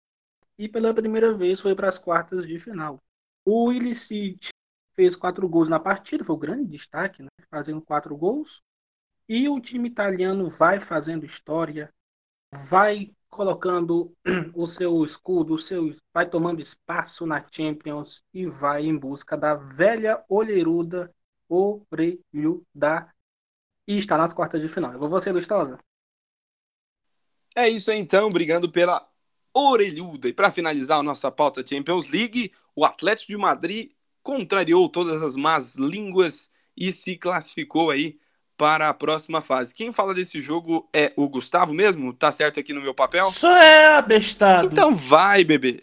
E pela primeira vez foi para as quartas de final. O Illicit fez quatro gols na partida, foi o grande destaque, né? fazendo quatro gols. E o time italiano vai fazendo história, vai colocando o seu escudo, o seu, vai tomando espaço na Champions e vai em busca da velha olheiruda orelhuda e está nas quartas de final. Eu vou você, Lustosa. É isso então, brigando pela orelhuda. E para finalizar a nossa pauta Champions League, o Atlético de Madrid contrariou todas as más línguas e se classificou aí para a próxima fase. Quem fala desse jogo é o Gustavo mesmo? Tá certo aqui no meu papel? Só é abestado. Então vai, bebê.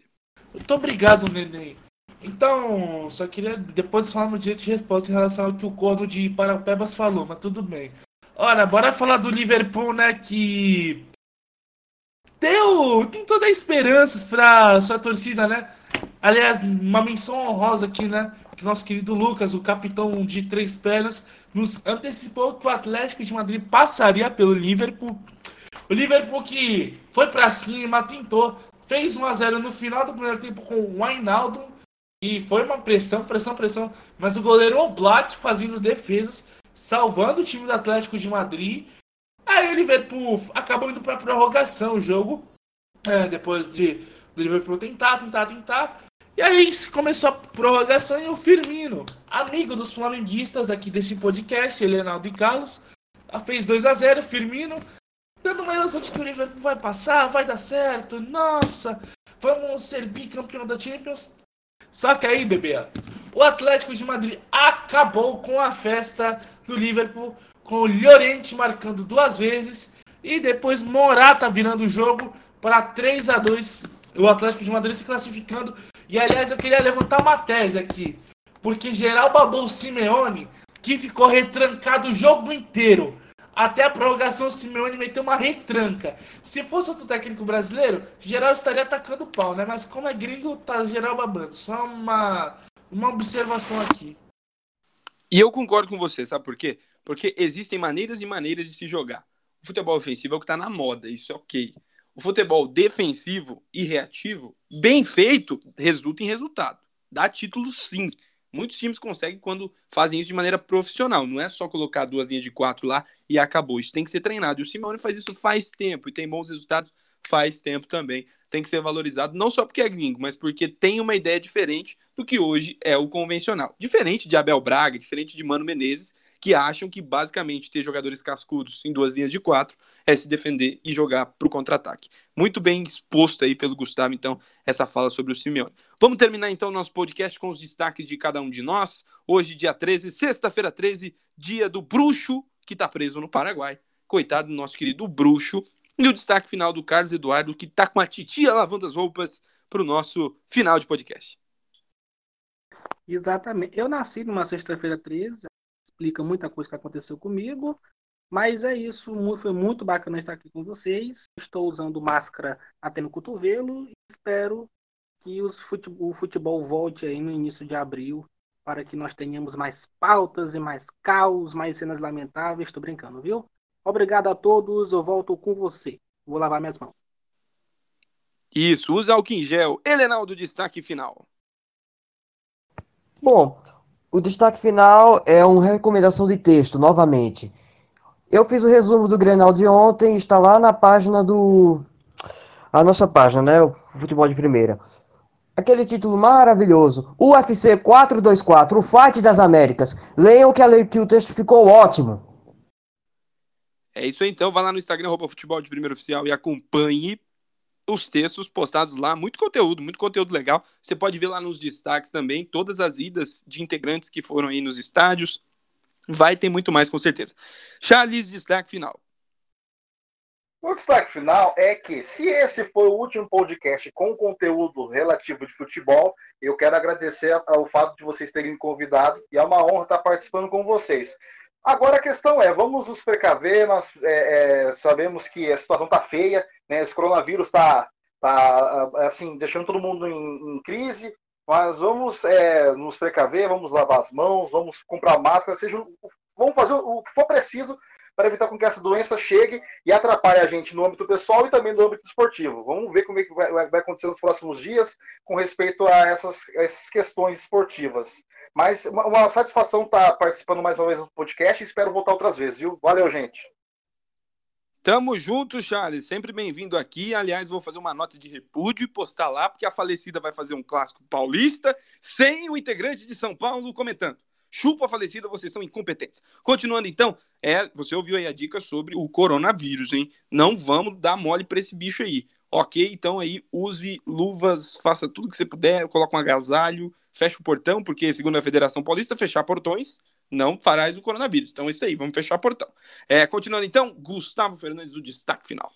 Muito obrigado, neném. Então, só queria depois falar no direito de resposta em relação ao que o corno de Parapebas falou, mas tudo bem. Ora, bora falar do Liverpool, né, que deu, tem toda a esperanças para sua torcida, né? Aliás, uma menção honrosa aqui, né? Que nosso querido Lucas, o capitão de três pernas, nos antecipou que o Atlético de Madrid passaria pelo Liverpool. O Liverpool que foi para cima, tentou, fez 1 a 0 no final do primeiro tempo com o Wijnaldum e foi uma pressão, pressão, pressão, mas o goleiro Oblak fazendo defesas salvando o time do Atlético de Madrid. Aí o Liverpool acabou indo para prorrogação o jogo, é, depois de do Liverpool tentar, tentar, tentar. E aí começou a prorrogação e o Firmino, amigo dos flamenguistas daqui desse podcast, Elenaldo e Carlos, fez 2 a 0 Firmino, dando uma ilusão de que o Liverpool vai passar, vai dar certo, nossa, vamos ser bicampeão da Champions. Só que aí, bebê, o Atlético de Madrid acabou com a festa do Liverpool, com o Llorente marcando duas vezes e depois Morata virando o jogo para 3 a 2 o Atlético de Madrid se classificando. E aliás, eu queria levantar uma tese aqui, porque geral babou Simeone, que ficou retrancado o jogo inteiro. Até a prorrogação, o Simeone meteu uma retranca. Se fosse outro técnico brasileiro, geral estaria atacando o pau, né? Mas como é gringo, tá geral babando. Só uma, uma observação aqui. E eu concordo com você, sabe por quê? Porque existem maneiras e maneiras de se jogar. O futebol ofensivo é o que tá na moda, isso é ok. O futebol defensivo e reativo, bem feito, resulta em resultado. Dá título sim. Muitos times conseguem quando fazem isso de maneira profissional. Não é só colocar duas linhas de quatro lá e acabou. Isso tem que ser treinado. E o Simone faz isso faz tempo e tem bons resultados faz tempo também. Tem que ser valorizado, não só porque é gringo, mas porque tem uma ideia diferente do que hoje é o convencional. Diferente de Abel Braga, diferente de Mano Menezes, que acham que basicamente ter jogadores cascudos em duas linhas de quatro é se defender e jogar para o contra-ataque. Muito bem exposto aí pelo Gustavo, então, essa fala sobre o Simeone. Vamos terminar então nosso podcast com os destaques de cada um de nós. Hoje, dia 13, sexta-feira 13, dia do bruxo que está preso no Paraguai. Coitado do nosso querido bruxo. E o destaque final do Carlos Eduardo, que está com a titia lavando as roupas para o nosso final de podcast. Exatamente. Eu nasci numa sexta-feira 13, explica muita coisa que aconteceu comigo. Mas é isso, foi muito bacana estar aqui com vocês. Estou usando máscara até no cotovelo e espero que futebol, o futebol volte aí no início de abril para que nós tenhamos mais pautas e mais caos, mais cenas lamentáveis. Estou brincando, viu? Obrigado a todos, eu volto com você. Vou lavar minhas mãos. Isso, usa álcool em gel. Helenaldo, destaque final. Bom, o destaque final é uma recomendação de texto, novamente. Eu fiz o resumo do Grenal de ontem, está lá na página do. A nossa página, né? O Futebol de Primeira. Aquele título maravilhoso. UFC 424, o Fight das Américas. Leiam que, a, que o texto ficou ótimo. É isso aí, então. Vá lá no Instagram, futebol de primeiro oficial e acompanhe os textos postados lá, muito conteúdo, muito conteúdo legal. Você pode ver lá nos destaques também todas as idas de integrantes que foram aí nos estádios. Vai ter muito mais com certeza. Charles, destaque final. O destaque final é que, se esse foi o último podcast com conteúdo relativo de futebol, eu quero agradecer ao fato de vocês terem me convidado e é uma honra estar participando com vocês. Agora a questão é, vamos nos precaver, nós é, é, sabemos que a situação está feia, né? Esse coronavírus está tá, assim, deixando todo mundo em, em crise, mas vamos é, nos precaver, vamos lavar as mãos, vamos comprar máscara, seja, vamos fazer o que for preciso para evitar com que essa doença chegue e atrapalhe a gente no âmbito pessoal e também no âmbito esportivo. Vamos ver como é que vai, vai acontecer nos próximos dias com respeito a essas, essas questões esportivas. Mas uma, uma satisfação estar tá participando mais uma vez do podcast e espero voltar outras vezes, viu? Valeu, gente. Tamo junto, Charles. Sempre bem-vindo aqui. Aliás, vou fazer uma nota de repúdio e postar lá, porque a falecida vai fazer um clássico paulista sem o integrante de São Paulo comentando. Chupa a falecida, vocês são incompetentes. Continuando então, é, você ouviu aí a dica sobre o coronavírus, hein? Não vamos dar mole para esse bicho aí. Ok, então aí use luvas, faça tudo que você puder, coloca um agasalho, fecha o portão, porque segundo a Federação Paulista, fechar portões não farás o coronavírus. Então é isso aí, vamos fechar o portão. É, continuando então, Gustavo Fernandes, o destaque final.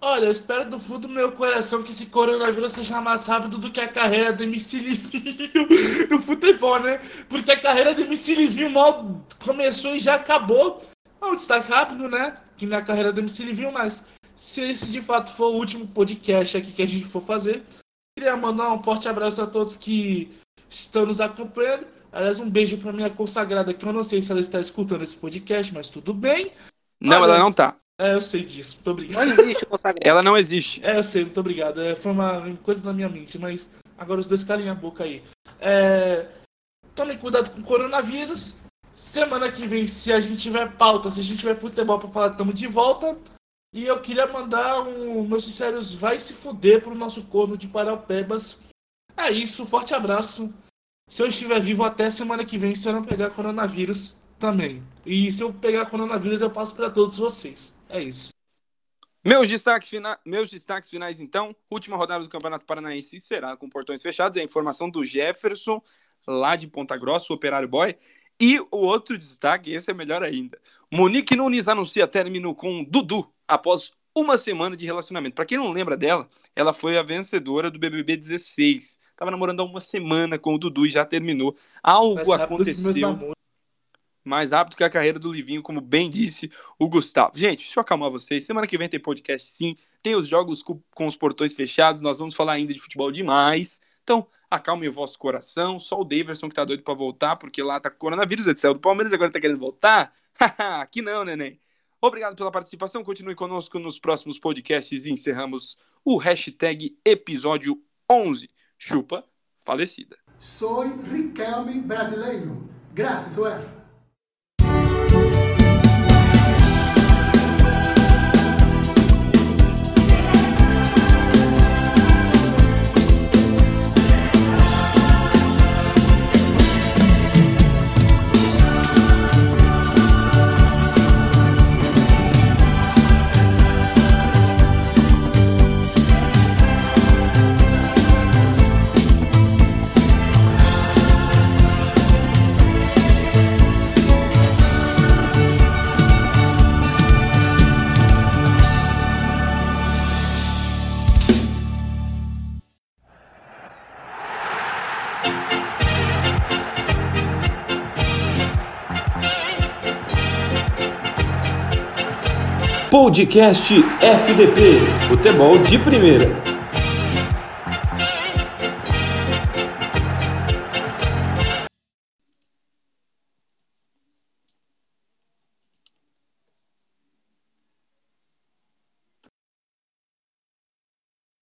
Olha, eu espero do fundo do meu coração que esse coronavírus seja mais rápido do que a carreira do MC Livinho no futebol, né? Porque a carreira do MC Livinho mal começou e já acabou. É um destaque rápido, né? Que na carreira do MC Livinho, mas se esse de fato for o último podcast aqui que a gente for fazer, queria mandar um forte abraço a todos que estão nos acompanhando. Aliás, um beijo pra minha consagrada, que eu não sei se ela está escutando esse podcast, mas tudo bem. Não, Olha, ela não tá. É, eu sei disso. Muito obrigado. Não existe Ela não existe. É, eu sei, muito obrigado. É, foi uma coisa na minha mente, mas agora os dois calem a boca aí. É, tomem cuidado com o coronavírus. Semana que vem, se a gente tiver pauta, se a gente tiver futebol pra falar, tamo de volta. E eu queria mandar um meus sinceros vai se fuder pro nosso corno de Paraupebas. É isso, forte abraço. Se eu estiver vivo até semana que vem, se eu não pegar coronavírus também. E se eu pegar coronavírus, eu passo para todos vocês. É isso. Meus destaques, fina... Meus destaques finais, então. Última rodada do Campeonato Paranaense será com portões fechados. É a informação do Jefferson, lá de Ponta Grossa, o operário boy. E o outro destaque, esse é melhor ainda. Monique Nunes anuncia término com Dudu após uma semana de relacionamento. Para quem não lembra dela, ela foi a vencedora do BBB 16. Tava namorando há uma semana com o Dudu e já terminou. Algo aconteceu mais rápido que a carreira do Livinho, como bem disse o Gustavo. Gente, deixa eu acalmar vocês. Semana que vem tem podcast sim. Tem os jogos com, os portões fechados. Nós vamos falar ainda de futebol demais. Então, acalmem o vosso coração. Só o Daverson que tá doido para voltar, porque lá tá coronavírus, etc. Do Palmeiras agora tá querendo voltar. Aqui não, neném. Obrigado pela participação. Continue conosco nos próximos podcasts e encerramos o hashtag episódio 11. Chupa falecida. Sou Riquelme brasileiro. Graças, UEFA. Podcast FDP Futebol de Primeira.